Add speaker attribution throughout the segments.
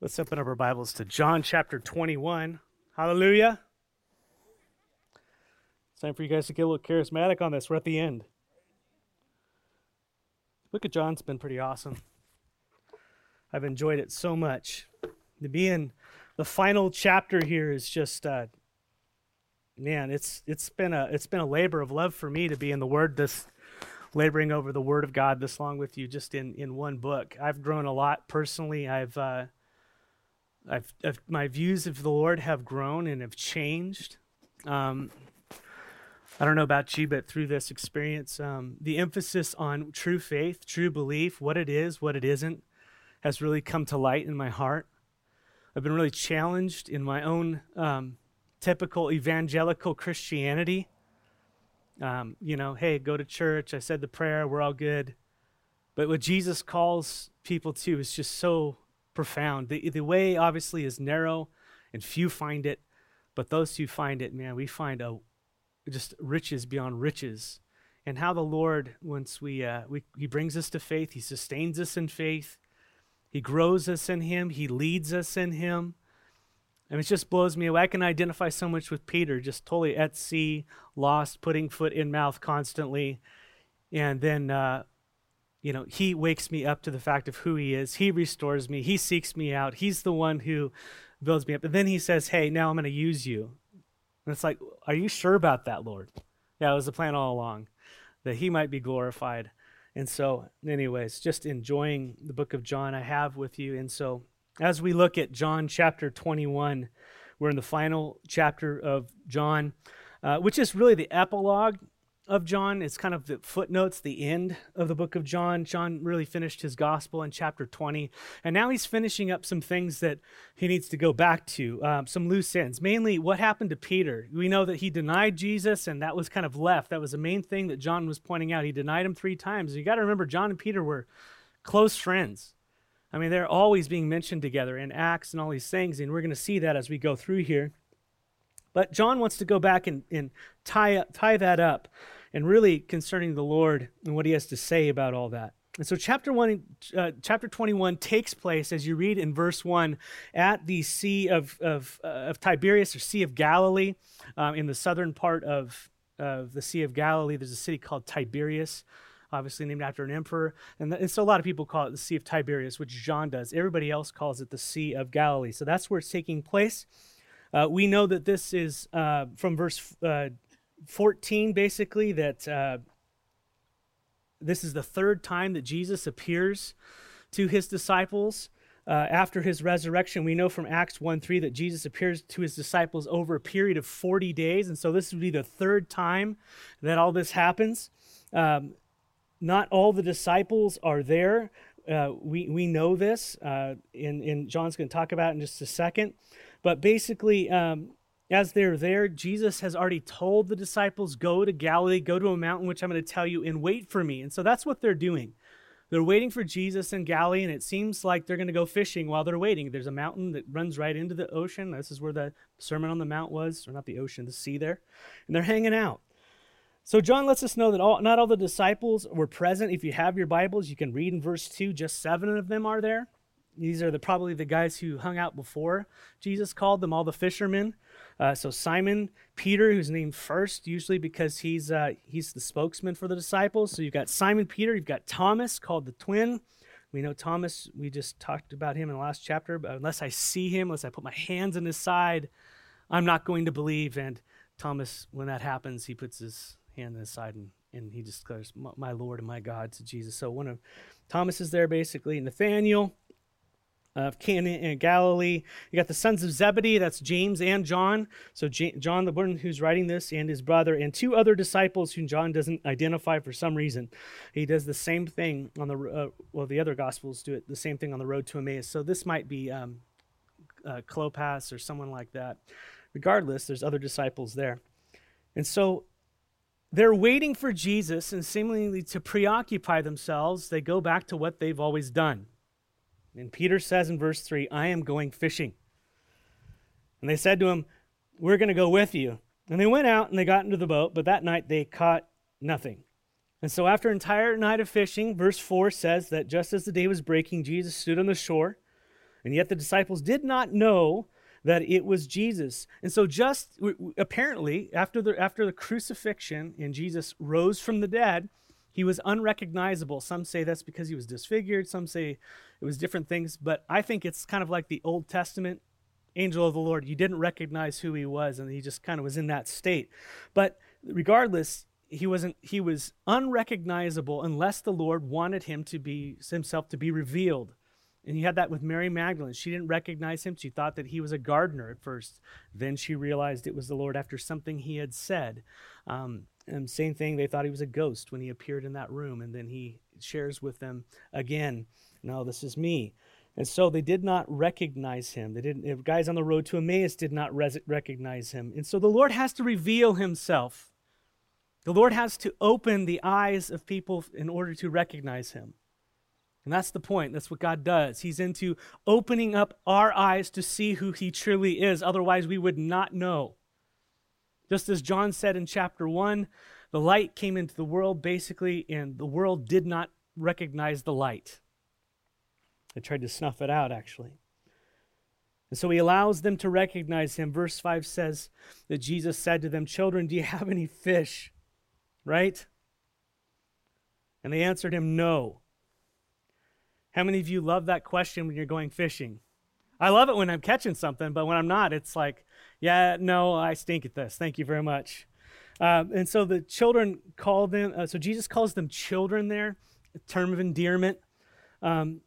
Speaker 1: Let's open up our Bibles to John chapter 21. Hallelujah. It's time for you guys to get a little charismatic on this. We're at the end. Book of John's been pretty awesome. I've enjoyed it so much. To be in the final chapter here is just uh, man, it's it's been a it's been a labor of love for me to be in the Word this laboring over the Word of God this long with you, just in in one book. I've grown a lot personally. I've uh, I've, I've my views of the Lord have grown and have changed. Um, I don't know about you, but through this experience, um, the emphasis on true faith, true belief, what it is, what it isn't, has really come to light in my heart. I've been really challenged in my own um, typical evangelical Christianity. Um, you know, hey, go to church. I said the prayer. We're all good. But what Jesus calls people to is just so profound. The, the way, obviously, is narrow and few find it. But those who find it, man, we find a, just riches beyond riches. And how the Lord, once we, uh, we, He brings us to faith, He sustains us in faith, He grows us in Him, He leads us in Him. And it just blows me away. I can identify so much with Peter, just totally at sea, lost, putting foot in mouth constantly. And then, uh, you know, he wakes me up to the fact of who he is. He restores me. He seeks me out. He's the one who builds me up. And then he says, Hey, now I'm going to use you. And it's like, Are you sure about that, Lord? Yeah, it was the plan all along that he might be glorified. And so, anyways, just enjoying the book of John I have with you. And so, as we look at John chapter 21, we're in the final chapter of John, uh, which is really the epilogue of John. It's kind of the footnotes, the end of the book of John. John really finished his gospel in chapter 20, and now he's finishing up some things that he needs to go back to, um, some loose ends. Mainly, what happened to Peter? We know that he denied Jesus, and that was kind of left. That was the main thing that John was pointing out. He denied him three times. You got to remember, John and Peter were close friends. I mean, they're always being mentioned together in Acts and all these things, and we're going to see that as we go through here. But John wants to go back and, and tie, tie that up and really concerning the Lord and what he has to say about all that. And so, chapter one, uh, chapter twenty-one takes place as you read in verse one at the Sea of of, uh, of Tiberias or Sea of Galilee, um, in the southern part of of the Sea of Galilee. There's a city called Tiberias obviously named after an emperor. And, th- and, so a lot of people call it the Sea of Tiberias, which John does. Everybody else calls it the Sea of Galilee. So that's where it's taking place. Uh, we know that this is uh, from verse uh, 14, basically, that uh, this is the third time that Jesus appears to his disciples. Uh, after his resurrection, we know from Acts 1 3 that Jesus appears to his disciples over a period of 40 days. And so this would be the third time that all this happens. Um, not all the disciples are there. Uh, we, we know this, and, and John's going to talk about in just a second. But basically, um, as they're there, Jesus has already told the disciples, Go to Galilee, go to a mountain, which I'm going to tell you, and wait for me. And so that's what they're doing. They're waiting for Jesus in Galilee, and it seems like they're going to go fishing while they're waiting. There's a mountain that runs right into the ocean. This is where the Sermon on the Mount was, or not the ocean, the sea there. And they're hanging out. So John lets us know that all, not all the disciples were present. If you have your Bibles, you can read in verse 2, just seven of them are there. These are the, probably the guys who hung out before Jesus called them all the fishermen. Uh, so Simon Peter, who's named first, usually because he's uh, he's the spokesman for the disciples. So you've got Simon Peter, you've got Thomas, called the twin. We know Thomas. We just talked about him in the last chapter. But unless I see him, unless I put my hands in his side, I'm not going to believe. And Thomas, when that happens, he puts his hand in his side and, and he declares, My Lord and my God to Jesus. So one of Thomas is there basically, Nathaniel of Cana and Galilee. You got the sons of Zebedee, that's James and John. So J- John, the one who's writing this, and his brother, and two other disciples whom John doesn't identify for some reason. He does the same thing on the uh, well, the other gospels do it the same thing on the road to Emmaus. So this might be um, uh, Clopas or someone like that. Regardless, there's other disciples there, and so they're waiting for Jesus, and seemingly to preoccupy themselves, they go back to what they've always done. And Peter says in verse 3, I am going fishing. And they said to him, We're going to go with you. And they went out and they got into the boat, but that night they caught nothing. And so, after an entire night of fishing, verse 4 says that just as the day was breaking, Jesus stood on the shore. And yet the disciples did not know that it was Jesus. And so just apparently after the after the crucifixion and Jesus rose from the dead, he was unrecognizable. Some say that's because he was disfigured, some say it was different things, but I think it's kind of like the Old Testament angel of the Lord. You didn't recognize who he was and he just kind of was in that state. But regardless, he wasn't he was unrecognizable unless the Lord wanted him to be himself to be revealed. And you had that with Mary Magdalene. She didn't recognize him. She thought that he was a gardener at first. Then she realized it was the Lord after something he had said. Um, and same thing, they thought he was a ghost when he appeared in that room. And then he shares with them again, No, this is me. And so they did not recognize him. They didn't. Guys on the road to Emmaus did not res- recognize him. And so the Lord has to reveal himself the Lord has to open the eyes of people in order to recognize him. And that's the point. That's what God does. He's into opening up our eyes to see who he truly is. Otherwise, we would not know. Just as John said in chapter 1, the light came into the world basically, and the world did not recognize the light. They tried to snuff it out, actually. And so he allows them to recognize him. Verse 5 says that Jesus said to them, Children, do you have any fish? right? And they answered him, No. How many of you love that question when you're going fishing? I love it when I'm catching something, but when I'm not, it's like, yeah, no, I stink at this. Thank you very much. Uh, and so the children call them, uh, so Jesus calls them children there, a term of endearment. Um,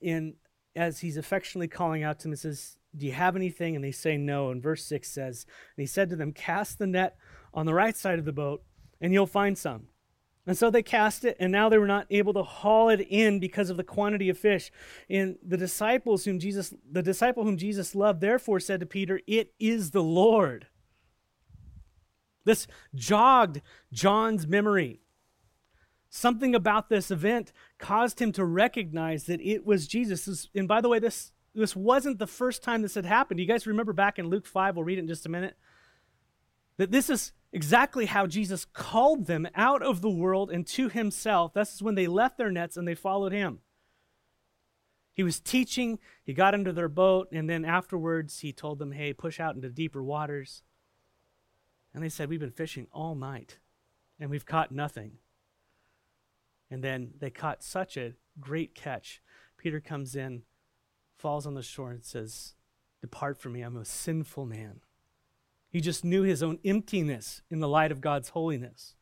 Speaker 1: as he's affectionately calling out to them, he says, Do you have anything? And they say no. And verse 6 says, And he said to them, Cast the net on the right side of the boat, and you'll find some. And so they cast it, and now they were not able to haul it in because of the quantity of fish. And the disciples whom Jesus, the disciple whom Jesus loved, therefore said to Peter, It is the Lord. This jogged John's memory. Something about this event caused him to recognize that it was Jesus. And by the way, this, this wasn't the first time this had happened. You guys remember back in Luke 5? We'll read it in just a minute. That this is exactly how Jesus called them out of the world and to himself. This is when they left their nets and they followed him. He was teaching, he got into their boat, and then afterwards he told them, hey, push out into deeper waters. And they said, We've been fishing all night and we've caught nothing. And then they caught such a great catch. Peter comes in, falls on the shore, and says, Depart from me, I'm a sinful man. He just knew his own emptiness in the light of God's holiness,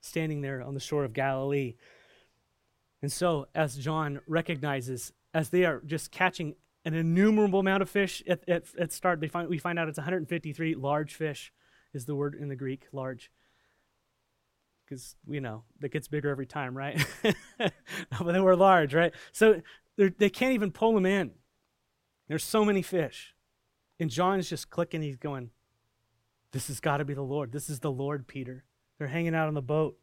Speaker 1: standing there on the shore of Galilee. And so, as John recognizes, as they are just catching an innumerable amount of fish at, at, at start, they find, we find out it's 153 large fish, is the word in the Greek, large. Because, you know, it gets bigger every time, right? but they were large, right? So they can't even pull them in. There's so many fish. And John's just clicking, he's going, this has got to be the Lord. This is the Lord, Peter. They're hanging out on the boat.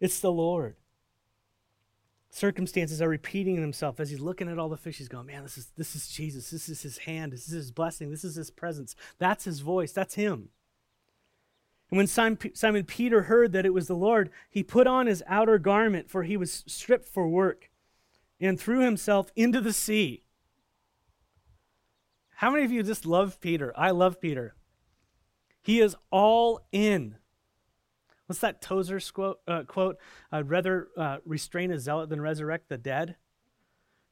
Speaker 1: It's the Lord. Circumstances are repeating themselves as he's looking at all the fish. He's going, man, this is, this is Jesus. This is his hand. This is his blessing. This is his presence. That's his voice. That's him. And when Simon Peter heard that it was the Lord, he put on his outer garment, for he was stripped for work, and threw himself into the sea. How many of you just love Peter? I love Peter. He is all in. What's that Tozer quote? Uh, quote I'd rather uh, restrain a zealot than resurrect the dead.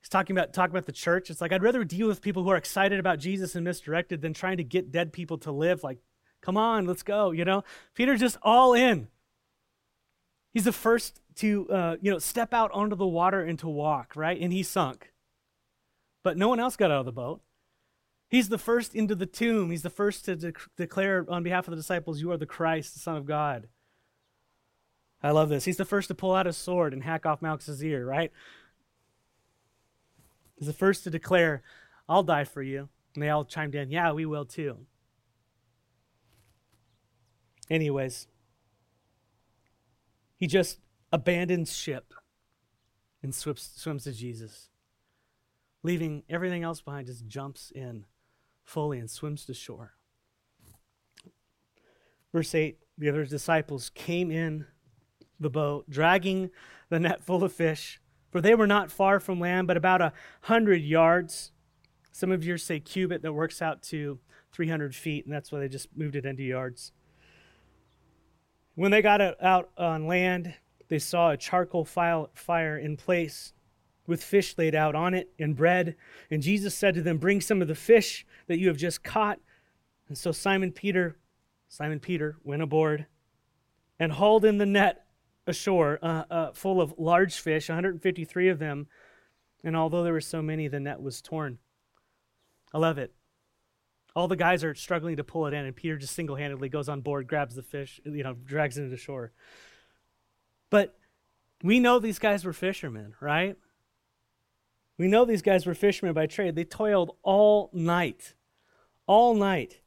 Speaker 1: He's talking about talking about the church. It's like I'd rather deal with people who are excited about Jesus and misdirected than trying to get dead people to live. Like, come on, let's go. You know, Peter's just all in. He's the first to uh, you know step out onto the water and to walk, right? And he sunk, but no one else got out of the boat. He's the first into the tomb. He's the first to de- declare on behalf of the disciples, You are the Christ, the Son of God. I love this. He's the first to pull out his sword and hack off Malchus' ear, right? He's the first to declare, I'll die for you. And they all chimed in, Yeah, we will too. Anyways, he just abandons ship and swims, swims to Jesus. Leaving everything else behind, just jumps in fully and swims to shore. Verse 8 the other disciples came in the boat, dragging the net full of fish, for they were not far from land, but about a hundred yards Some of you say cubit, that works out to 300 feet, and that's why they just moved it into yards. When they got out on land, they saw a charcoal fire in place with fish laid out on it and bread. And Jesus said to them, Bring some of the fish that you have just caught. And so Simon Peter, Simon Peter went aboard and hauled in the net ashore uh, uh, full of large fish, 153 of them. And although there were so many, the net was torn. I love it. All the guys are struggling to pull it in, and Peter just single handedly goes on board, grabs the fish, you know, drags it into shore. But we know these guys were fishermen, right? We know these guys were fishermen by trade. They toiled all night, all night,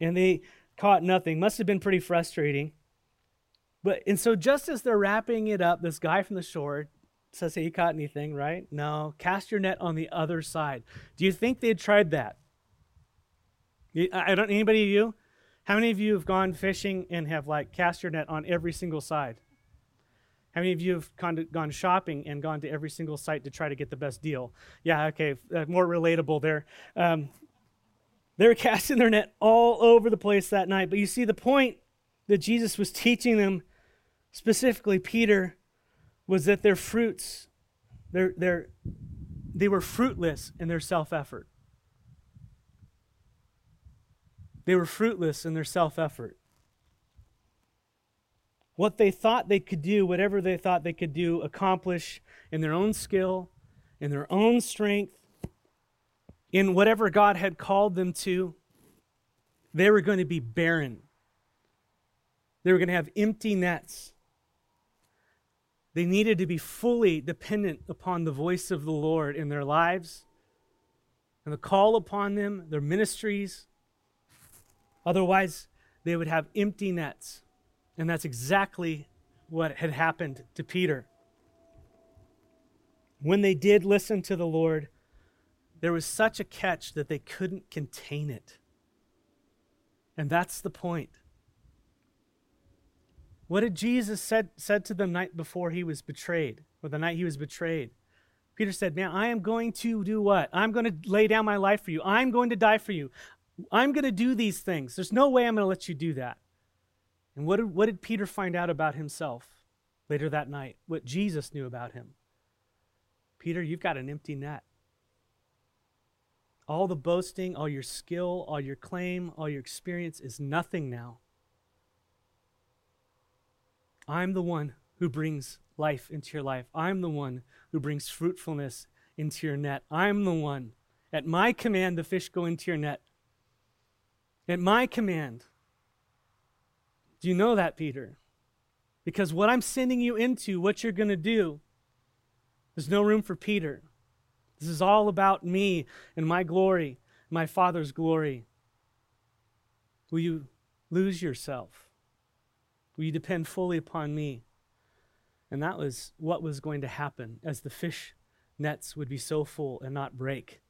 Speaker 1: and they caught nothing. Must have been pretty frustrating. But and so just as they're wrapping it up, this guy from the shore says, "Hey, you caught anything, right? No. Cast your net on the other side." Do you think they'd tried that? I don't. Anybody of you? How many of you have gone fishing and have like cast your net on every single side? How many of you have gone, to, gone shopping and gone to every single site to try to get the best deal? Yeah, okay, uh, more relatable there. Um, they were casting their net all over the place that night. But you see, the point that Jesus was teaching them, specifically Peter, was that their fruits, their, their, they were fruitless in their self effort. They were fruitless in their self effort. What they thought they could do, whatever they thought they could do, accomplish in their own skill, in their own strength, in whatever God had called them to, they were going to be barren. They were going to have empty nets. They needed to be fully dependent upon the voice of the Lord in their lives and the call upon them, their ministries. Otherwise, they would have empty nets. And that's exactly what had happened to Peter. When they did listen to the Lord, there was such a catch that they couldn't contain it. And that's the point. What did Jesus said, said to them night before he was betrayed, or the night he was betrayed? Peter said, Man, I am going to do what? I'm going to lay down my life for you. I'm going to die for you. I'm going to do these things. There's no way I'm going to let you do that. And what did, what did Peter find out about himself later that night? What Jesus knew about him? Peter, you've got an empty net. All the boasting, all your skill, all your claim, all your experience is nothing now. I'm the one who brings life into your life. I'm the one who brings fruitfulness into your net. I'm the one. At my command, the fish go into your net. At my command, do you know that, Peter? Because what I'm sending you into, what you're going to do, there's no room for Peter. This is all about me and my glory, my Father's glory. Will you lose yourself? Will you depend fully upon me? And that was what was going to happen as the fish nets would be so full and not break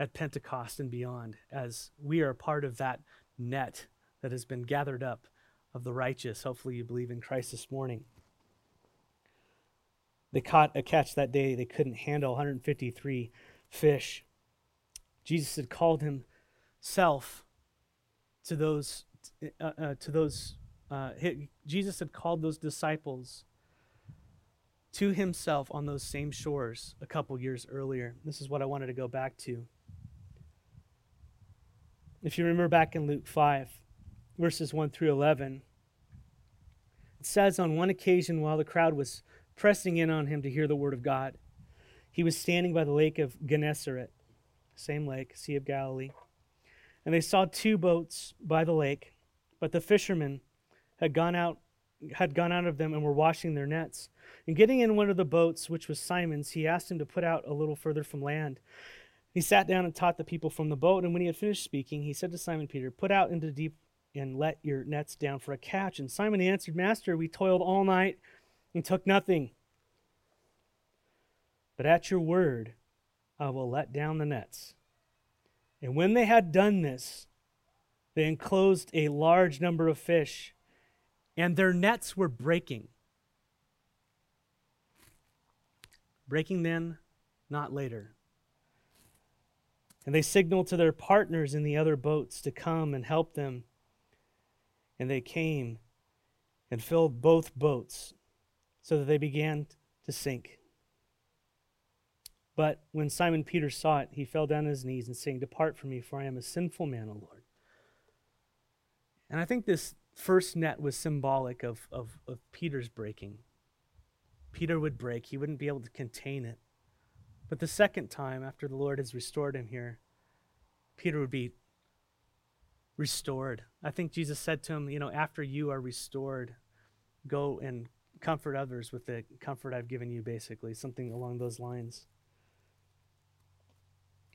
Speaker 1: at Pentecost and beyond, as we are part of that net that has been gathered up of the righteous. Hopefully, you believe in Christ this morning. They caught a catch that day they couldn't handle 153 fish. Jesus had called himself to those uh, uh, to those uh, Jesus had called those disciples to himself on those same shores a couple years earlier. This is what I wanted to go back to. If you remember back in Luke 5, verses 1 through 11. It says, On one occasion, while the crowd was pressing in on him to hear the word of God, he was standing by the lake of Gennesaret, same lake, Sea of Galilee. And they saw two boats by the lake, but the fishermen had gone out had gone out of them and were washing their nets. And getting in one of the boats, which was Simon's, he asked him to put out a little further from land. He sat down and taught the people from the boat, and when he had finished speaking, he said to Simon Peter, Put out into the deep and let your nets down for a catch. And Simon answered, Master, we toiled all night and took nothing. But at your word, I will let down the nets. And when they had done this, they enclosed a large number of fish, and their nets were breaking. Breaking then, not later. And they signaled to their partners in the other boats to come and help them. And they came and filled both boats so that they began to sink. But when Simon Peter saw it, he fell down on his knees and saying, Depart from me, for I am a sinful man, O Lord. And I think this first net was symbolic of, of, of Peter's breaking. Peter would break, he wouldn't be able to contain it. But the second time, after the Lord has restored him here, Peter would be restored. I think Jesus said to him, You know, after you are restored, go and comfort others with the comfort I've given you, basically, something along those lines.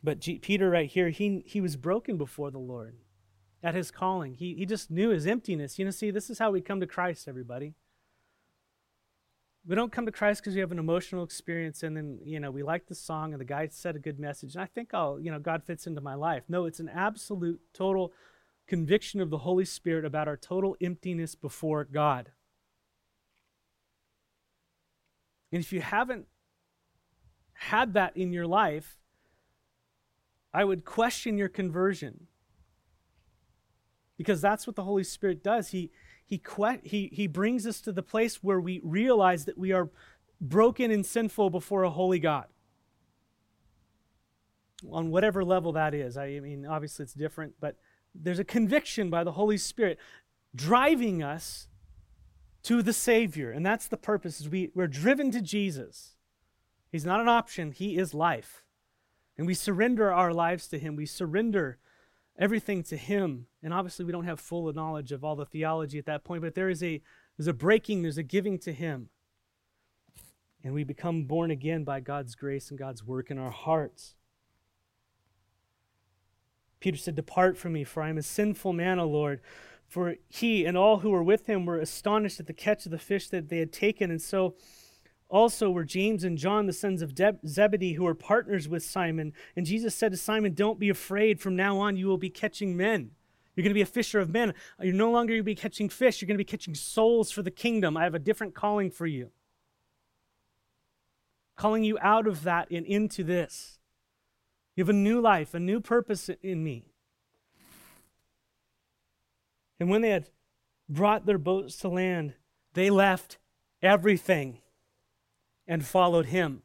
Speaker 1: But G- Peter, right here, he, he was broken before the Lord at his calling. He, he just knew his emptiness. You know, see, this is how we come to Christ, everybody. We don't come to Christ because we have an emotional experience and then, you know, we like the song and the guy said a good message and I think I'll, you know, God fits into my life. No, it's an absolute, total conviction of the Holy Spirit about our total emptiness before God. And if you haven't had that in your life, I would question your conversion. Because that's what the Holy Spirit does. He, he, he, he brings us to the place where we realize that we are broken and sinful before a holy God. On whatever level that is. I mean, obviously it's different, but there's a conviction by the Holy Spirit driving us to the Savior. And that's the purpose. Is we, we're driven to Jesus. He's not an option, He is life. And we surrender our lives to Him. We surrender everything to Him. And obviously, we don't have full knowledge of all the theology at that point, but there is a, there's a breaking, there's a giving to Him. And we become born again by God's grace and God's work in our hearts. Peter said, Depart from me, for I am a sinful man, O Lord. For he and all who were with him were astonished at the catch of the fish that they had taken. And so also were James and John, the sons of De- Zebedee, who were partners with Simon. And Jesus said to Simon, Don't be afraid. From now on, you will be catching men. You're going to be a fisher of men. You're no longer going to be catching fish. You're going to be catching souls for the kingdom. I have a different calling for you. Calling you out of that and into this. You have a new life, a new purpose in me. And when they had brought their boats to land, they left everything and followed him.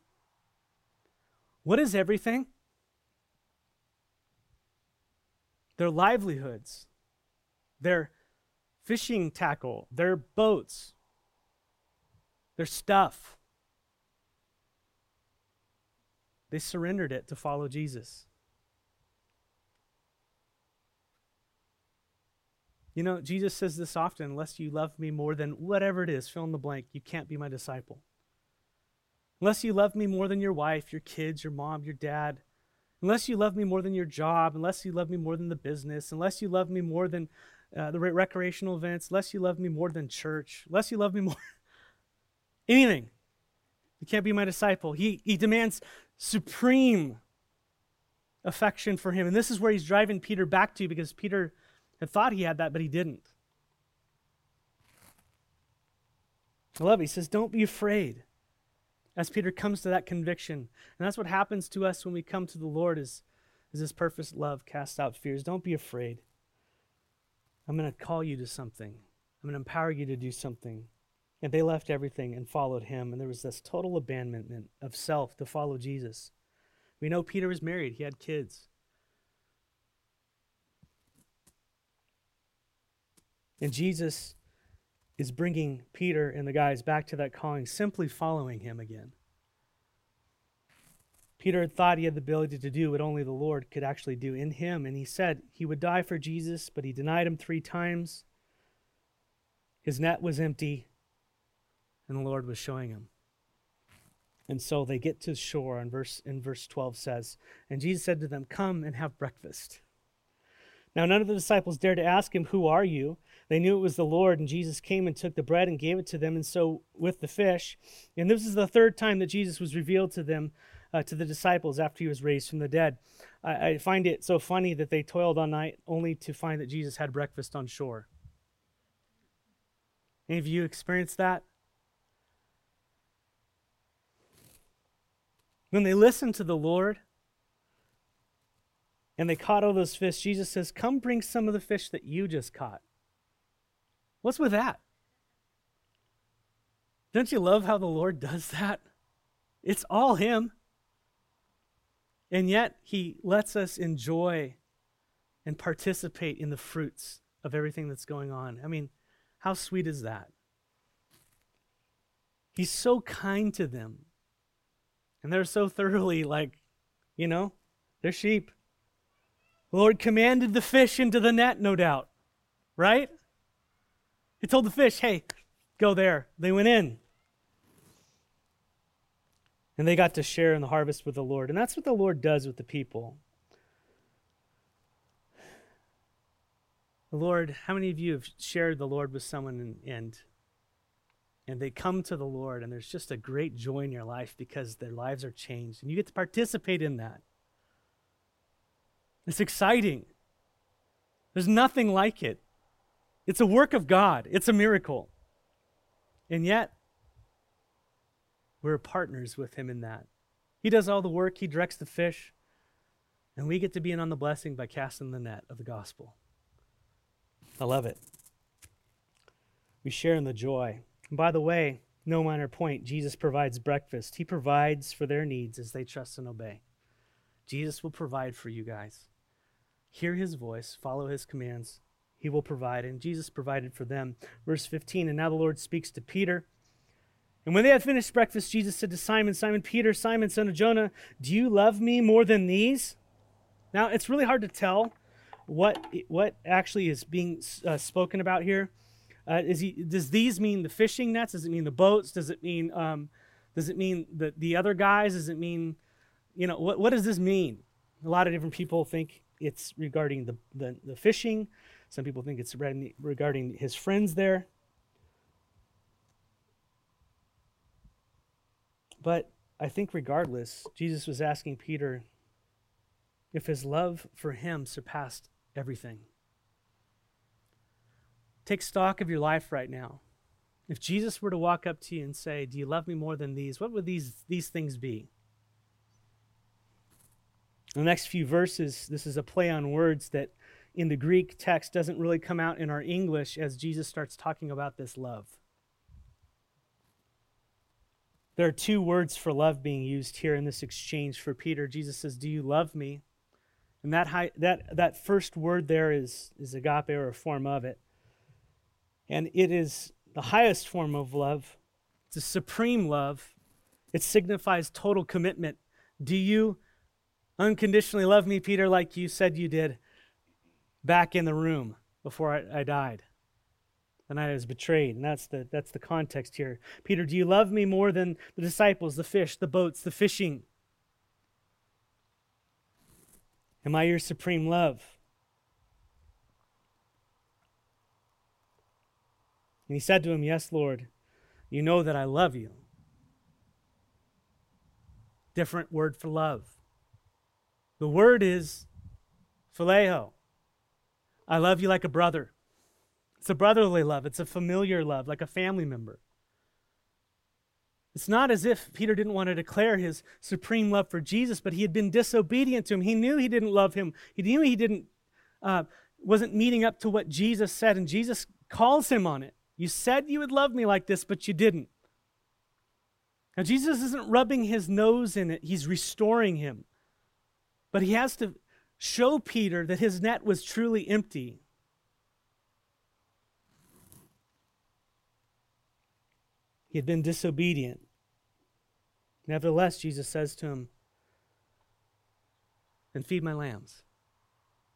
Speaker 1: What is everything? Their livelihoods, their fishing tackle, their boats, their stuff. They surrendered it to follow Jesus. You know, Jesus says this often unless you love me more than whatever it is, fill in the blank, you can't be my disciple. Unless you love me more than your wife, your kids, your mom, your dad, unless you love me more than your job, unless you love me more than the business, unless you love me more than uh, the recreational events, unless you love me more than church, unless you love me more anything, you can't be my disciple. He, he demands supreme affection for him. And this is where he's driving Peter back to because Peter had thought he had that, but he didn't. I love it. He says, Don't be afraid as Peter comes to that conviction. And that's what happens to us when we come to the Lord is, is this perfect love casts out fears. Don't be afraid. I'm going to call you to something. I'm going to empower you to do something. And they left everything and followed him. And there was this total abandonment of self to follow Jesus. We know Peter was married, he had kids. And Jesus is bringing Peter and the guys back to that calling, simply following him again. Peter had thought he had the ability to do what only the Lord could actually do in him, and he said he would die for Jesus, but he denied him three times. His net was empty, and the Lord was showing him. And so they get to shore, and verse in verse 12 says, And Jesus said to them, Come and have breakfast. Now none of the disciples dared to ask him, Who are you? They knew it was the Lord, and Jesus came and took the bread and gave it to them, and so with the fish. And this is the third time that Jesus was revealed to them, uh, to the disciples, after he was raised from the dead. I, I find it so funny that they toiled all night only to find that Jesus had breakfast on shore. Any of you experienced that? When they listened to the Lord, and they caught all those fish, Jesus says, Come bring some of the fish that you just caught. What's with that? Don't you love how the Lord does that? It's all Him. And yet, He lets us enjoy and participate in the fruits of everything that's going on. I mean, how sweet is that? He's so kind to them. And they're so thoroughly like, you know, they're sheep. The Lord commanded the fish into the net, no doubt. Right? He told the fish, hey, go there. They went in. And they got to share in the harvest with the Lord. And that's what the Lord does with the people. The Lord, how many of you have shared the Lord with someone and, and and they come to the Lord and there's just a great joy in your life because their lives are changed and you get to participate in that. It's exciting. There's nothing like it. It's a work of God, it's a miracle. And yet, we're partners with Him in that. He does all the work, He directs the fish, and we get to be in on the blessing by casting the net of the gospel. I love it. We share in the joy. And by the way, no minor point, Jesus provides breakfast. He provides for their needs as they trust and obey. Jesus will provide for you guys. Hear his voice, follow his commands. He will provide. And Jesus provided for them. Verse 15 And now the Lord speaks to Peter. And when they had finished breakfast, Jesus said to Simon, Simon Peter, Simon, son of Jonah, do you love me more than these? Now, it's really hard to tell what, what actually is being uh, spoken about here. Uh, he, does these mean the fishing nets? Does it mean the boats? Does it mean um, does it mean the, the other guys? Does it mean, you know, what, what does this mean? A lot of different people think it's regarding the, the, the fishing. Some people think it's regarding his friends there. But I think, regardless, Jesus was asking Peter if his love for him surpassed everything. Take stock of your life right now. If Jesus were to walk up to you and say, Do you love me more than these? What would these, these things be? In the next few verses, this is a play on words that in the Greek text doesn't really come out in our English as Jesus starts talking about this love. There are two words for love being used here in this exchange for Peter. Jesus says, Do you love me? And that, high, that, that first word there is, is agape or a form of it. And it is the highest form of love. It's a supreme love. It signifies total commitment. Do you unconditionally love me, Peter, like you said you did back in the room before I, I died? The night I was betrayed. And that's the, that's the context here. Peter, do you love me more than the disciples, the fish, the boats, the fishing? Am I your supreme love? And he said to him, Yes, Lord, you know that I love you. Different word for love. The word is phileo. I love you like a brother. It's a brotherly love, it's a familiar love, like a family member. It's not as if Peter didn't want to declare his supreme love for Jesus, but he had been disobedient to him. He knew he didn't love him. He knew he didn't uh, wasn't meeting up to what Jesus said, and Jesus calls him on it. You said you would love me like this, but you didn't. Now, Jesus isn't rubbing his nose in it, he's restoring him. But he has to show Peter that his net was truly empty. He had been disobedient. Nevertheless, Jesus says to him, And feed my lambs.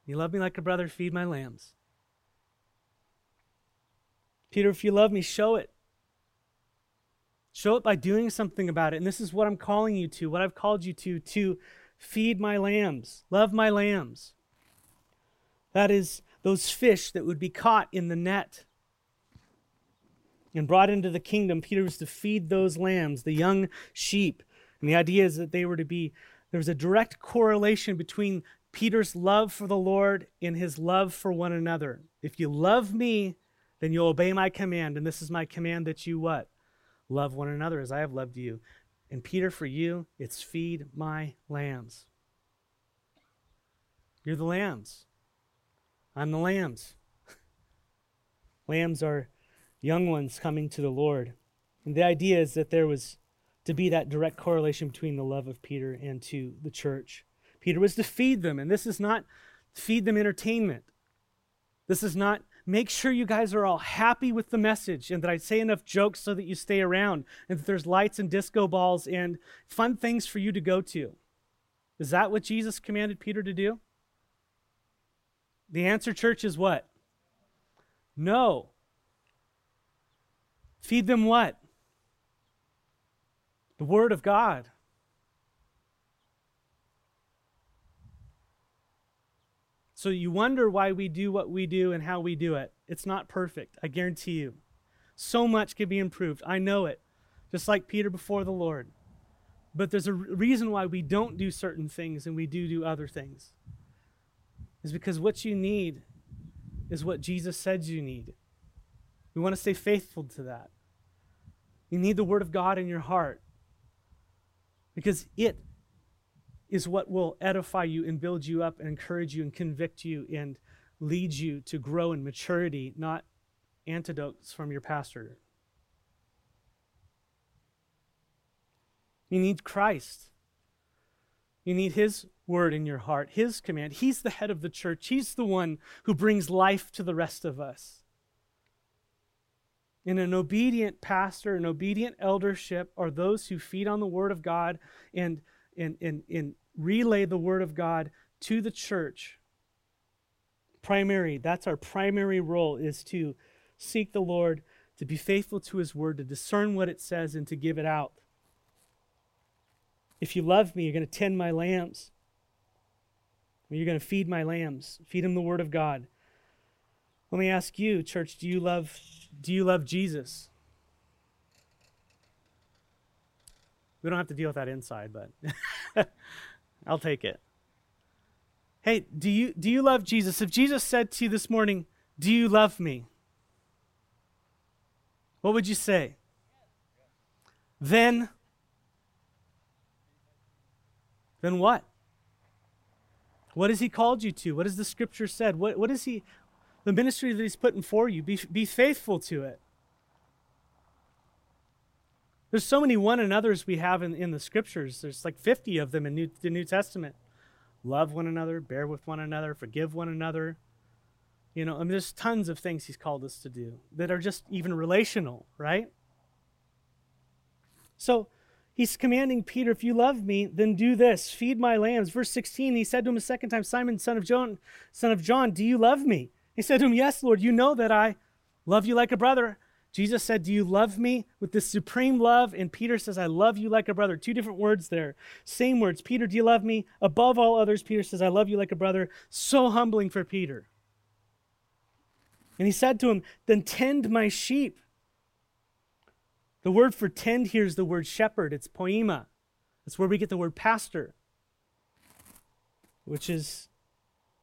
Speaker 1: You love me like a brother, feed my lambs. Peter, if you love me, show it. Show it by doing something about it. And this is what I'm calling you to, what I've called you to, to feed my lambs, love my lambs. That is those fish that would be caught in the net and brought into the kingdom. Peter was to feed those lambs, the young sheep. And the idea is that they were to be, there was a direct correlation between Peter's love for the Lord and his love for one another. If you love me, then you'll obey my command. And this is my command that you what? Love one another as I have loved you. And Peter, for you, it's feed my lambs. You're the lambs. I'm the lambs. lambs are young ones coming to the Lord. And the idea is that there was to be that direct correlation between the love of Peter and to the church. Peter was to feed them, and this is not feed them entertainment. This is not make sure you guys are all happy with the message and that I say enough jokes so that you stay around and that there's lights and disco balls and fun things for you to go to. Is that what Jesus commanded Peter to do? The answer, church, is what? No. Feed them what? The Word of God. So you wonder why we do what we do and how we do it. It's not perfect, I guarantee you. So much can be improved. I know it. Just like Peter before the Lord. But there's a reason why we don't do certain things and we do do other things. Is because what you need is what Jesus said you need. We want to stay faithful to that. You need the Word of God in your heart because it is what will edify you and build you up and encourage you and convict you and lead you to grow in maturity, not antidotes from your pastor. You need Christ. You need His word in your heart, His command. He's the head of the church, He's the one who brings life to the rest of us. And an obedient pastor, an obedient eldership are those who feed on the word of God and, and, and, and relay the word of God to the church. Primary, that's our primary role is to seek the Lord, to be faithful to his word, to discern what it says and to give it out. If you love me, you're going to tend my lambs. You're going to feed my lambs, feed them the word of God. Let me ask you, church, do you love do you love Jesus? We don't have to deal with that inside, but I'll take it. Hey, do you do you love Jesus? If Jesus said to you this morning, "Do you love me?" What would you say? Then Then what? What has he called you to? What has the scripture said? What what is he the ministry that he's putting for you? Be be faithful to it. There's so many one another's we have in, in the scriptures. There's like 50 of them in New, the New Testament. Love one another, bear with one another, forgive one another. You know, I mean, there's tons of things he's called us to do that are just even relational, right? So he's commanding Peter, if you love me, then do this feed my lambs. Verse 16, he said to him a second time, Simon, son of John, son of John, do you love me? He said to him, Yes, Lord, you know that I love you like a brother. Jesus said, Do you love me with this supreme love? And Peter says, I love you like a brother. Two different words there. Same words. Peter, do you love me? Above all others, Peter says, I love you like a brother. So humbling for Peter. And he said to him, Then tend my sheep. The word for tend here is the word shepherd. It's poema. That's where we get the word pastor, which is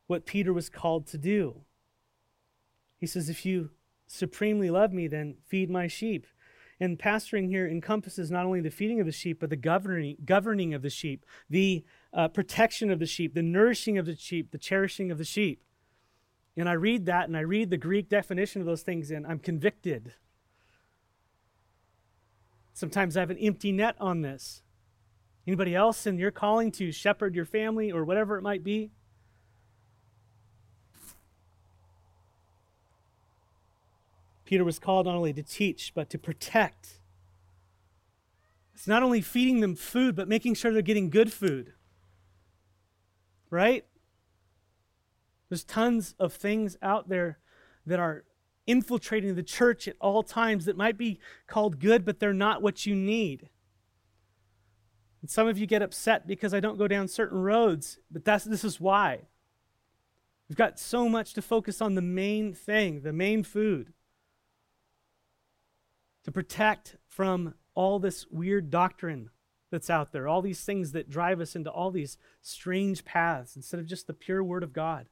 Speaker 1: what Peter was called to do. He says, If you supremely love me, then feed my sheep. And pastoring here encompasses not only the feeding of the sheep, but the governing, governing of the sheep, the uh, protection of the sheep, the nourishing of the sheep, the cherishing of the sheep. And I read that and I read the Greek definition of those things, and I'm convicted. Sometimes I have an empty net on this. Anybody else in your calling to shepherd your family or whatever it might be? Peter was called not only to teach, but to protect. It's not only feeding them food, but making sure they're getting good food. Right? There's tons of things out there that are infiltrating the church at all times that might be called good, but they're not what you need. And some of you get upset because I don't go down certain roads, but that's this is why. We've got so much to focus on the main thing, the main food to protect from all this weird doctrine that's out there, all these things that drive us into all these strange paths instead of just the pure Word of God.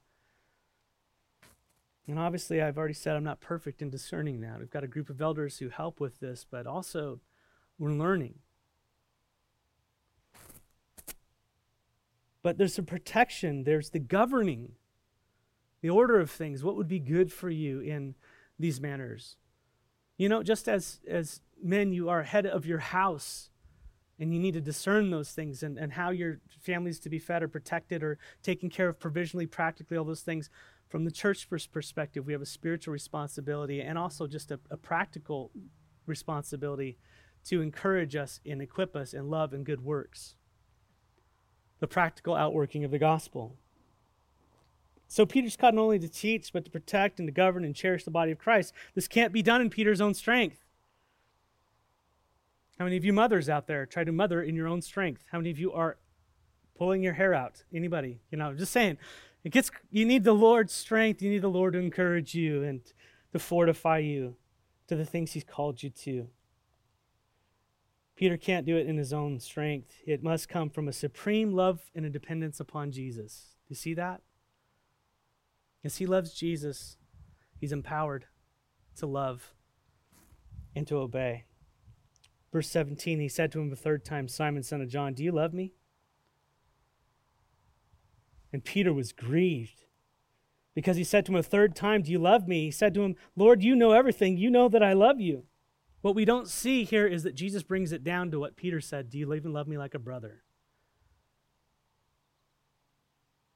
Speaker 1: And obviously, I've already said I'm not perfect in discerning that. We've got a group of elders who help with this, but also we're learning. But there's a protection, there's the governing, the order of things. What would be good for you in these manners? You know, just as, as men, you are head of your house and you need to discern those things and, and how your family is to be fed or protected or taken care of provisionally, practically, all those things. From the church perspective, we have a spiritual responsibility and also just a, a practical responsibility to encourage us and equip us in love and good works. The practical outworking of the gospel. So Peter's called not only to teach, but to protect and to govern and cherish the body of Christ. This can't be done in Peter's own strength. How many of you mothers out there try to mother in your own strength? How many of you are pulling your hair out? Anybody? You know, just saying. It gets you need the Lord's strength. You need the Lord to encourage you and to fortify you to the things he's called you to. Peter can't do it in his own strength. It must come from a supreme love and a dependence upon Jesus. Do you see that? As he loves Jesus, he's empowered to love and to obey. Verse 17, he said to him a third time, Simon, son of John, do you love me? And Peter was grieved because he said to him a third time, Do you love me? He said to him, Lord, you know everything. You know that I love you. What we don't see here is that Jesus brings it down to what Peter said Do you even love me like a brother?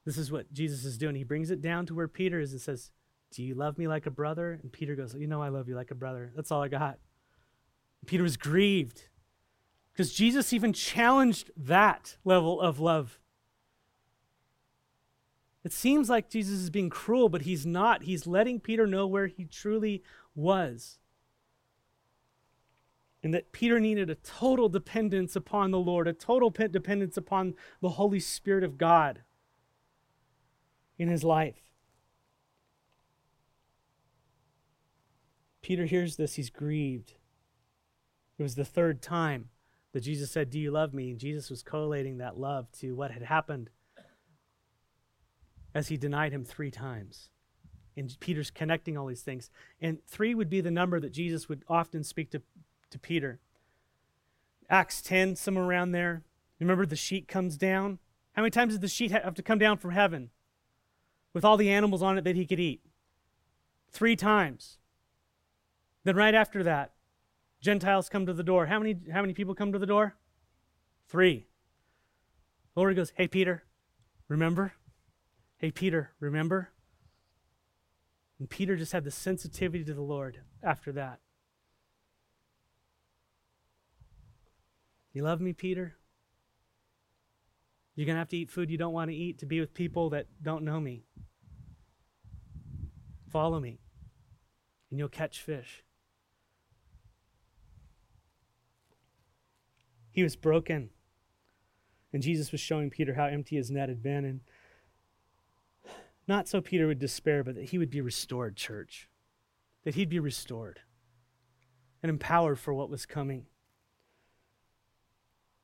Speaker 1: This is what Jesus is doing. He brings it down to where Peter is and says, Do you love me like a brother? And Peter goes, You know, I love you like a brother. That's all I got. And Peter was grieved because Jesus even challenged that level of love. It seems like Jesus is being cruel, but he's not. He's letting Peter know where he truly was. And that Peter needed a total dependence upon the Lord, a total dependence upon the Holy Spirit of God in his life. Peter hears this, he's grieved. It was the third time that Jesus said, Do you love me? And Jesus was collating that love to what had happened as he denied him three times. And Peter's connecting all these things. And three would be the number that Jesus would often speak to, to Peter. Acts 10, somewhere around there. Remember the sheet comes down? How many times did the sheet have to come down from heaven with all the animals on it that he could eat? Three times. Then right after that, Gentiles come to the door. How many, how many people come to the door? Three. The Lord goes, Hey, Peter, remember? Hey, Peter, remember? And Peter just had the sensitivity to the Lord after that. You love me, Peter? You're going to have to eat food you don't want to eat to be with people that don't know me. Follow me, and you'll catch fish. He was broken. And Jesus was showing Peter how empty his net had been. And not so Peter would despair, but that he would be restored, church. That he'd be restored and empowered for what was coming.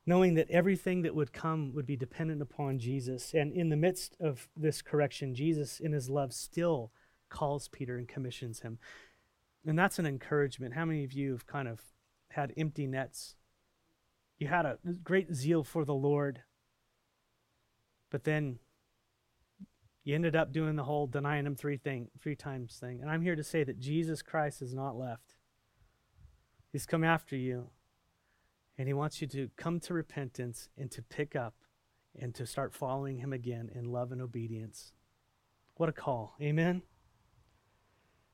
Speaker 1: Knowing that everything that would come would be dependent upon Jesus. And in the midst of this correction, Jesus, in his love, still calls Peter and commissions him. And that's an encouragement. How many of you have kind of had empty nets you had a great zeal for the Lord, but then you ended up doing the whole denying him three thing three times thing. And I'm here to say that Jesus Christ is not left. He's come after you. And he wants you to come to repentance and to pick up and to start following him again in love and obedience. What a call. Amen.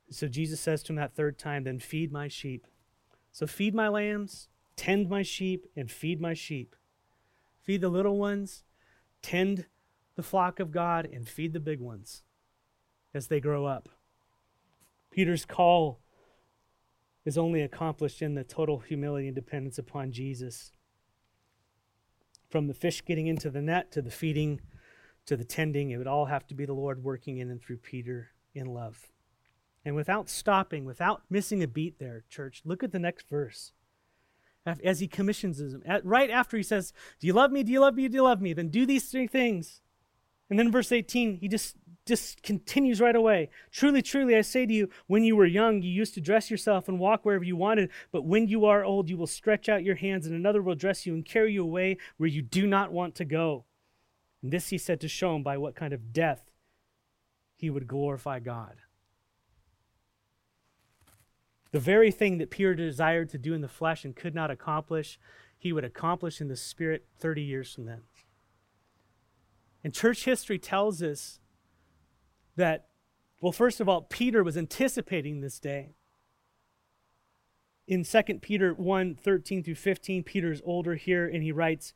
Speaker 1: So Jesus says to him that third time, then feed my sheep. So feed my lambs, Tend my sheep and feed my sheep. Feed the little ones, tend the flock of God, and feed the big ones as they grow up. Peter's call is only accomplished in the total humility and dependence upon Jesus. From the fish getting into the net to the feeding to the tending, it would all have to be the Lord working in and through Peter in love. And without stopping, without missing a beat there, church, look at the next verse as he commissions him. right after he says, Do you love me? Do you love me? Do you love me? Then do these three things. And then verse 18, he just, just continues right away. Truly, truly, I say to you, when you were young, you used to dress yourself and walk wherever you wanted. But when you are old, you will stretch out your hands, and another will dress you and carry you away where you do not want to go. And this he said to show him by what kind of death he would glorify God. The very thing that Peter desired to do in the flesh and could not accomplish, he would accomplish in the spirit 30 years from then. And church history tells us that, well, first of all, Peter was anticipating this day. In 2 Peter 1 13 through 15, Peter is older here, and he writes,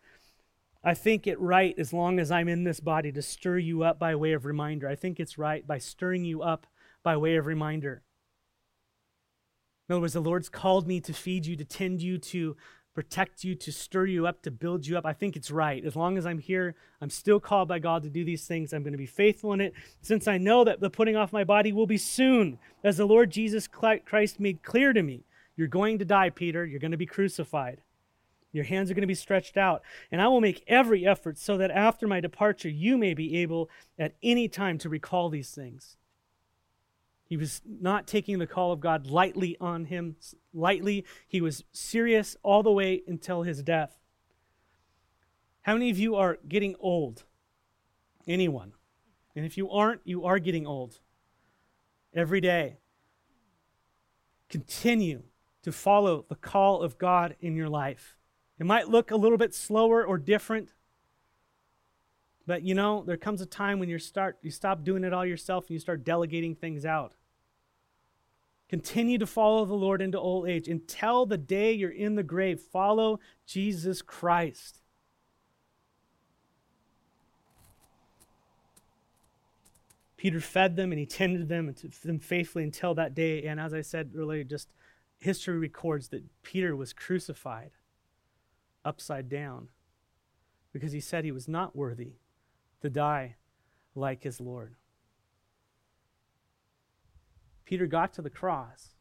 Speaker 1: I think it right, as long as I'm in this body, to stir you up by way of reminder. I think it's right by stirring you up by way of reminder. In other words, the Lord's called me to feed you, to tend you, to protect you, to stir you up, to build you up. I think it's right. As long as I'm here, I'm still called by God to do these things. I'm going to be faithful in it, since I know that the putting off my body will be soon, as the Lord Jesus Christ made clear to me. You're going to die, Peter. You're going to be crucified. Your hands are going to be stretched out. And I will make every effort so that after my departure, you may be able at any time to recall these things. He was not taking the call of God lightly on him, lightly. He was serious all the way until his death. How many of you are getting old? Anyone? And if you aren't, you are getting old. Every day. Continue to follow the call of God in your life. It might look a little bit slower or different. But you know, there comes a time when you start you stop doing it all yourself and you start delegating things out. Continue to follow the Lord into old age until the day you're in the grave. Follow Jesus Christ. Peter fed them and he tended them and them faithfully until that day. And as I said earlier, just history records that Peter was crucified upside down because he said he was not worthy to die like his Lord. Peter got to the cross,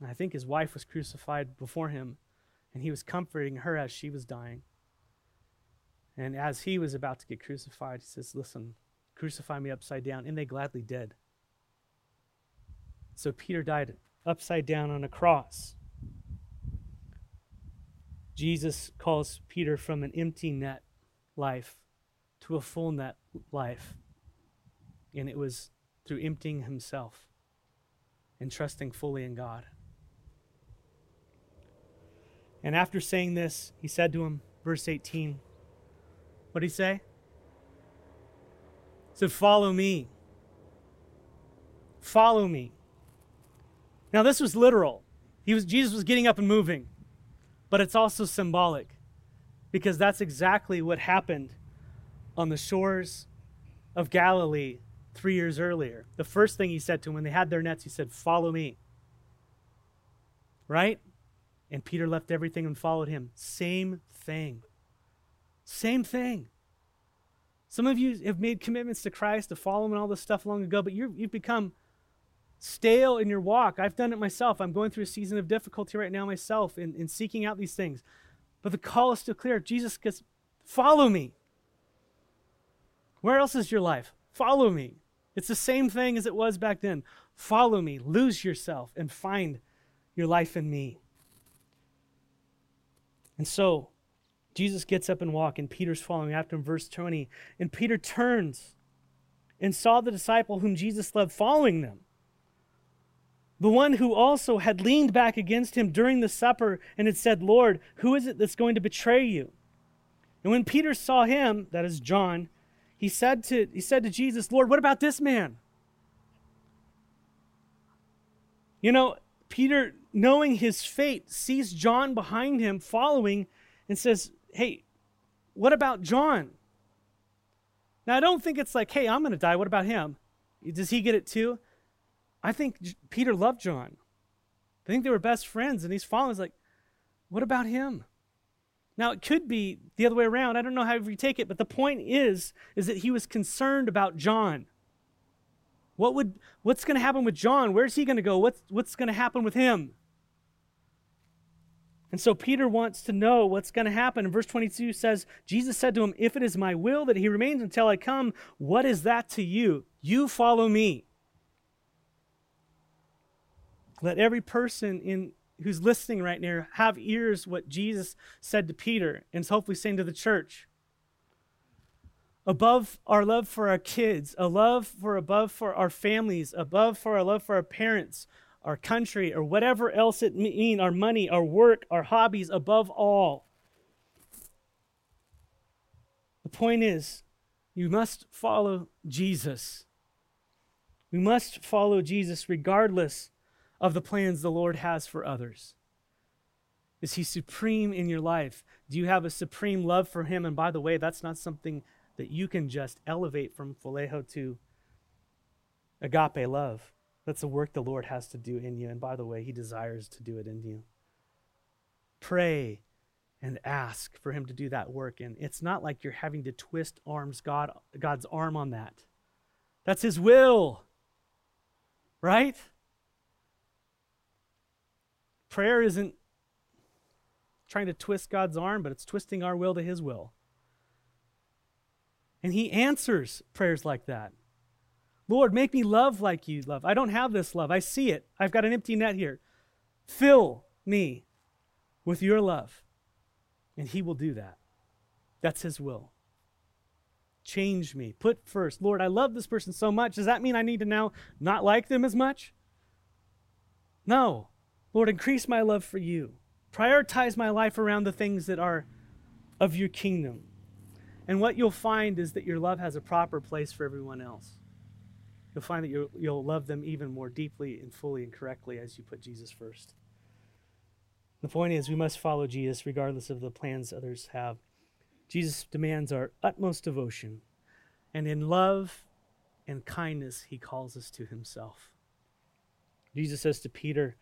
Speaker 1: and I think his wife was crucified before him, and he was comforting her as she was dying. And as he was about to get crucified, he says, Listen, crucify me upside down. And they gladly did. So Peter died upside down on a cross. Jesus calls Peter from an empty net life to a full net life. And it was through emptying himself and trusting fully in God. And after saying this, he said to him, verse 18, what did he say? He said, Follow me. Follow me. Now, this was literal. He was, Jesus was getting up and moving but it's also symbolic because that's exactly what happened on the shores of Galilee three years earlier. The first thing he said to them when they had their nets, he said, Follow me. Right? And Peter left everything and followed him. Same thing. Same thing. Some of you have made commitments to Christ to follow him and all this stuff long ago, but you have become stale in your walk. I've done it myself. I'm going through a season of difficulty right now myself in, in seeking out these things. But the call is still clear. Jesus says, Follow me. Where else is your life? Follow me. It's the same thing as it was back then. Follow me, lose yourself, and find your life in me. And so, Jesus gets up and walks, and Peter's following after him, verse 20. And Peter turns and saw the disciple whom Jesus loved following them the one who also had leaned back against him during the supper and had said, Lord, who is it that's going to betray you? And when Peter saw him, that is John, he said to, he said to Jesus, Lord, what about this man? You know, Peter, knowing his fate, sees John behind him following and says, Hey, what about John? Now, I don't think it's like, Hey, I'm going to die. What about him? Does he get it too? I think Peter loved John. I think they were best friends, and he's following. like, what about him? Now it could be the other way around. I don't know how you take it, but the point is, is that he was concerned about John. What would what's going to happen with John? Where's he going to go? What's what's going to happen with him? And so Peter wants to know what's going to happen. And verse 22 says, Jesus said to him, If it is my will that he remains until I come, what is that to you? You follow me. Let every person in who's listening right now have ears what Jesus said to Peter and is hopefully saying to the church. above our love for our kids, a love for above for our families, above for our love for our parents, our country, or whatever else it mean, our money, our work, our hobbies, above all. The point is, you must follow Jesus. We must follow Jesus regardless of the plans the Lord has for others. Is he supreme in your life? Do you have a supreme love for him? And by the way, that's not something that you can just elevate from phileo to agape love. That's the work the Lord has to do in you. And by the way, he desires to do it in you. Pray and ask for him to do that work. And it's not like you're having to twist arms God God's arm on that. That's his will. Right? Prayer isn't trying to twist God's arm, but it's twisting our will to his will. And he answers prayers like that. Lord, make me love like you love. I don't have this love. I see it. I've got an empty net here. Fill me with your love. And he will do that. That's his will. Change me. Put first. Lord, I love this person so much. Does that mean I need to now not like them as much? No. Lord, increase my love for you. Prioritize my life around the things that are of your kingdom. And what you'll find is that your love has a proper place for everyone else. You'll find that you'll, you'll love them even more deeply and fully and correctly as you put Jesus first. The point is, we must follow Jesus regardless of the plans others have. Jesus demands our utmost devotion, and in love and kindness, he calls us to himself. Jesus says to Peter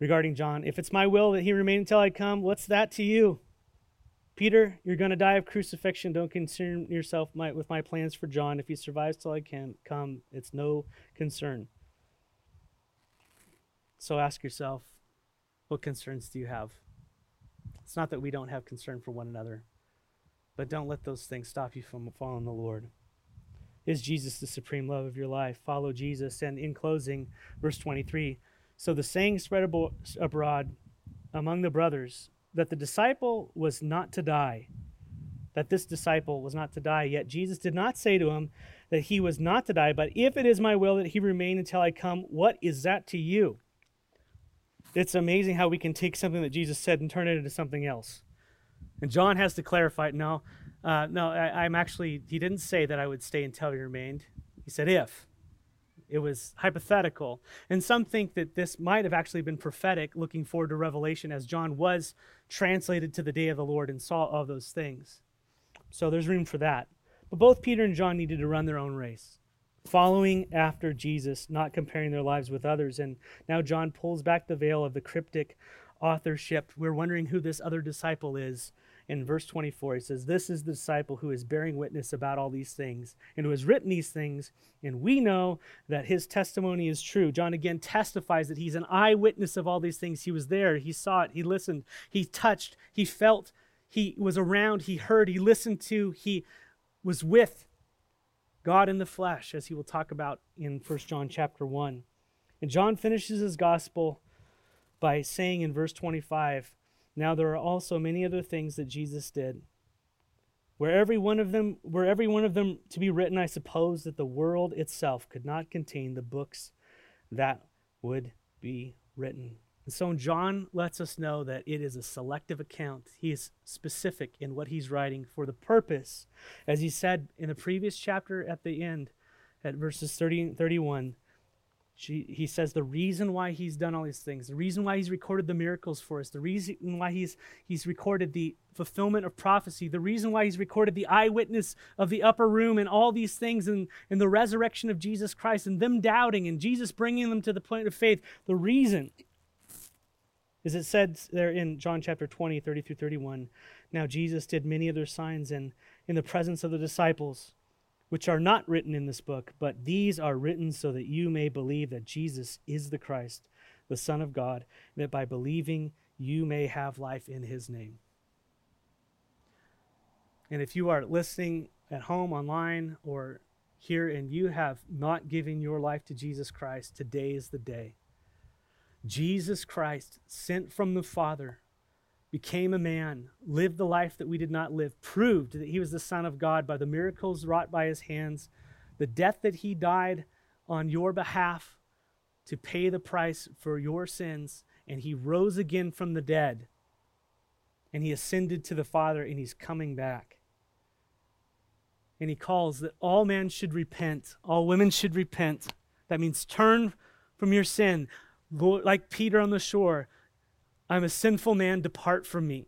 Speaker 1: regarding John, If it's my will that he remain until I come, what's that to you? Peter, you're going to die of crucifixion. Don't concern yourself my, with my plans for John. If he survives till I can come, it's no concern. So ask yourself, what concerns do you have? It's not that we don't have concern for one another, but don't let those things stop you from following the Lord. Is Jesus the supreme love of your life? Follow Jesus. And in closing, verse 23 So the saying spread abroad among the brothers that the disciple was not to die, that this disciple was not to die. Yet Jesus did not say to him that he was not to die, but if it is my will that he remain until I come, what is that to you? It's amazing how we can take something that Jesus said and turn it into something else. And John has to clarify it. no, uh, no, I, I'm actually, he didn't say that I would stay until he remained. He said if. It was hypothetical. And some think that this might have actually been prophetic, looking forward to Revelation, as John was translated to the day of the Lord and saw all those things. So there's room for that. But both Peter and John needed to run their own race, following after Jesus, not comparing their lives with others. And now John pulls back the veil of the cryptic authorship. We're wondering who this other disciple is in verse 24, he says, This is the disciple who is bearing witness about all these things and who has written these things, and we know that his testimony is true. John again testifies that he's an eyewitness of all these things. He was there, he saw it, he listened, he touched, he felt, he was around, he heard, he listened to, he was with God in the flesh, as he will talk about in 1 John chapter 1. And John finishes his gospel by saying in verse 25, now there are also many other things that Jesus did. Were every one of them were every one of them to be written, I suppose that the world itself could not contain the books that would be written. And so John lets us know that it is a selective account. He is specific in what he's writing for the purpose, as he said in the previous chapter at the end, at verses 30 and 31, she, he says the reason why he's done all these things, the reason why he's recorded the miracles for us, the reason why he's, he's recorded the fulfillment of prophecy, the reason why he's recorded the eyewitness of the upper room and all these things and, and the resurrection of Jesus Christ and them doubting and Jesus bringing them to the point of faith, the reason is it said there in John chapter 20, 30 through 31. Now Jesus did many other signs in, in the presence of the disciples which are not written in this book, but these are written so that you may believe that Jesus is the Christ, the Son of God, and that by believing you may have life in his name. And if you are listening at home, online, or here, and you have not given your life to Jesus Christ, today is the day. Jesus Christ, sent from the Father, became a man, lived the life that we did not live, proved that he was the Son of God by the miracles wrought by his hands, the death that he died on your behalf to pay the price for your sins, and he rose again from the dead, and he ascended to the Father, and he's coming back. And he calls that all men should repent, all women should repent. That means turn from your sin. Like Peter on the shore, I'm a sinful man, depart from me.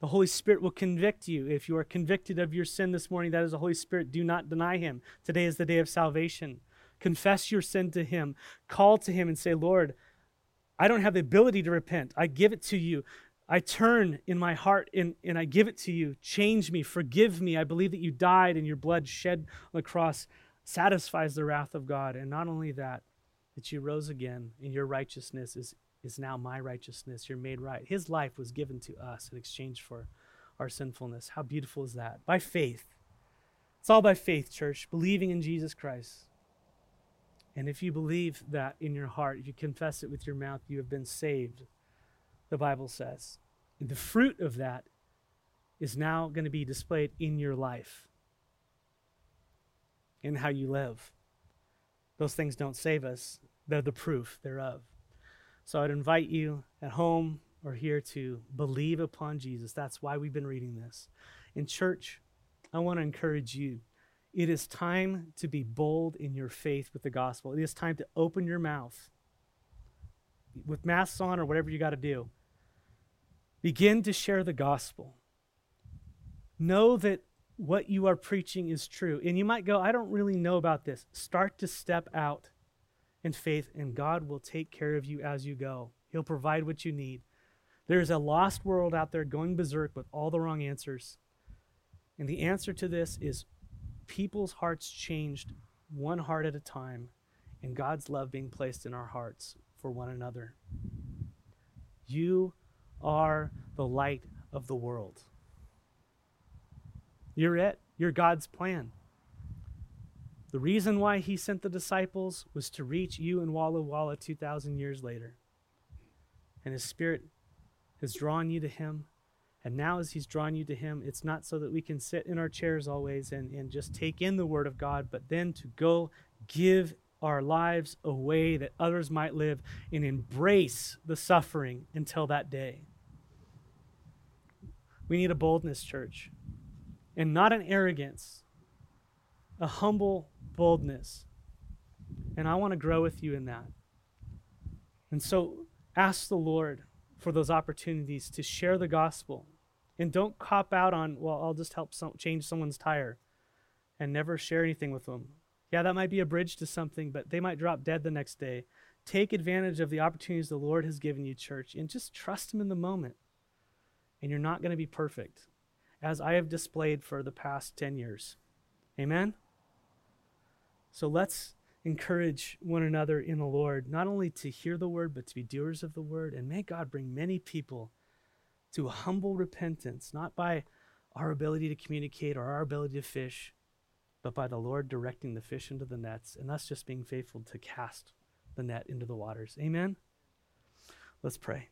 Speaker 1: The Holy Spirit will convict you. If you are convicted of your sin this morning, that is the Holy Spirit. Do not deny him. Today is the day of salvation. Confess your sin to him. Call to him and say, Lord, I don't have the ability to repent. I give it to you. I turn in my heart and, and I give it to you. Change me. Forgive me. I believe that you died and your blood shed on the cross satisfies the wrath of God. And not only that, that you rose again and your righteousness is is now my righteousness. You're made right. His life was given to us in exchange for our sinfulness. How beautiful is that? By faith. It's all by faith, church, believing in Jesus Christ. And if you believe that in your heart, if you confess it with your mouth, you have been saved, the Bible says. And the fruit of that is now going to be displayed in your life, in how you live. Those things don't save us, they're the proof thereof. So I'd invite you at home or here to believe upon Jesus. That's why we've been reading this. In church, I want to encourage you. It is time to be bold in your faith with the gospel. It is time to open your mouth with masks on or whatever you got to do. Begin to share the gospel. Know that what you are preaching is true. And you might go, I don't really know about this. Start to step out in faith, and God will take care of you as you go. He'll provide what you need. There's a lost world out there going berserk with all the wrong answers. And the answer to this is people's hearts changed one heart at a time, and God's love being placed in our hearts for one another. You are the light of the world. You're it. You're God's plan. The reason why he sent the disciples was to reach you in Walla Walla 2,000 years later. And his spirit has drawn you to him. And now, as he's drawn you to him, it's not so that we can sit in our chairs always and, and just take in the word of God, but then to go give our lives a way that others might live and embrace the suffering until that day. We need a boldness, church, and not an arrogance, a humble boldness. And I want to grow with you in that. And so ask the Lord for those opportunities to share the gospel. And don't cop out on, well, I'll just help some, change someone's tire and never share anything with them. Yeah, that might be a bridge to something, but they might drop dead the next day. Take advantage of the opportunities the Lord has given you, church, and just trust Him in the moment. And you're not going to be perfect, as I have displayed for the past 10 years. Amen? So let's encourage one another in the Lord, not only to hear the word, but to be doers of the word. And may God bring many people to humble repentance, not by our ability to communicate or our ability to fish, but by the Lord directing the fish into the nets and us just being faithful to cast the net into the waters. Amen? Let's pray.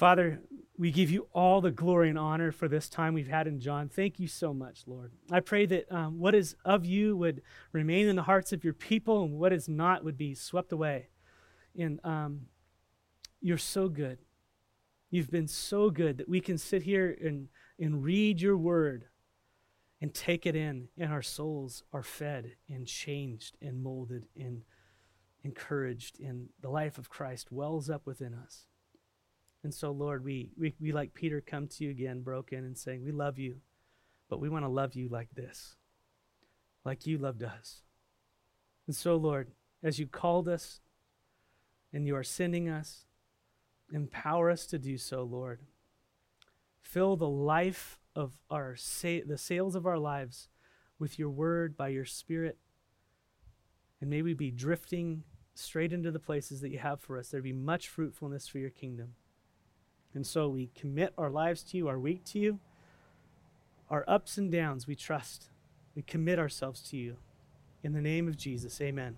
Speaker 1: Father, we give you all the glory and honor for this time we've had in John. Thank you so much, Lord. I pray that um, what is of you would remain in the hearts of your people, and what is not would be swept away. And um, you're so good. You've been so good that we can sit here and, and read your word and take it in, and our souls are fed and changed and molded and encouraged, and the life of Christ wells up within us. And so, Lord, we, we, we, like Peter, come to you again broken and saying, We love you, but we want to love you like this, like you loved us. And so, Lord, as you called us and you are sending us, empower us to do so, Lord. Fill the life of our sa- the sails of our lives with your word by your spirit. And may we be drifting straight into the places that you have for us. There be much fruitfulness for your kingdom. And so we commit our lives to you, our week to you, our ups and downs, we trust. We commit ourselves to you. In the name of Jesus, amen.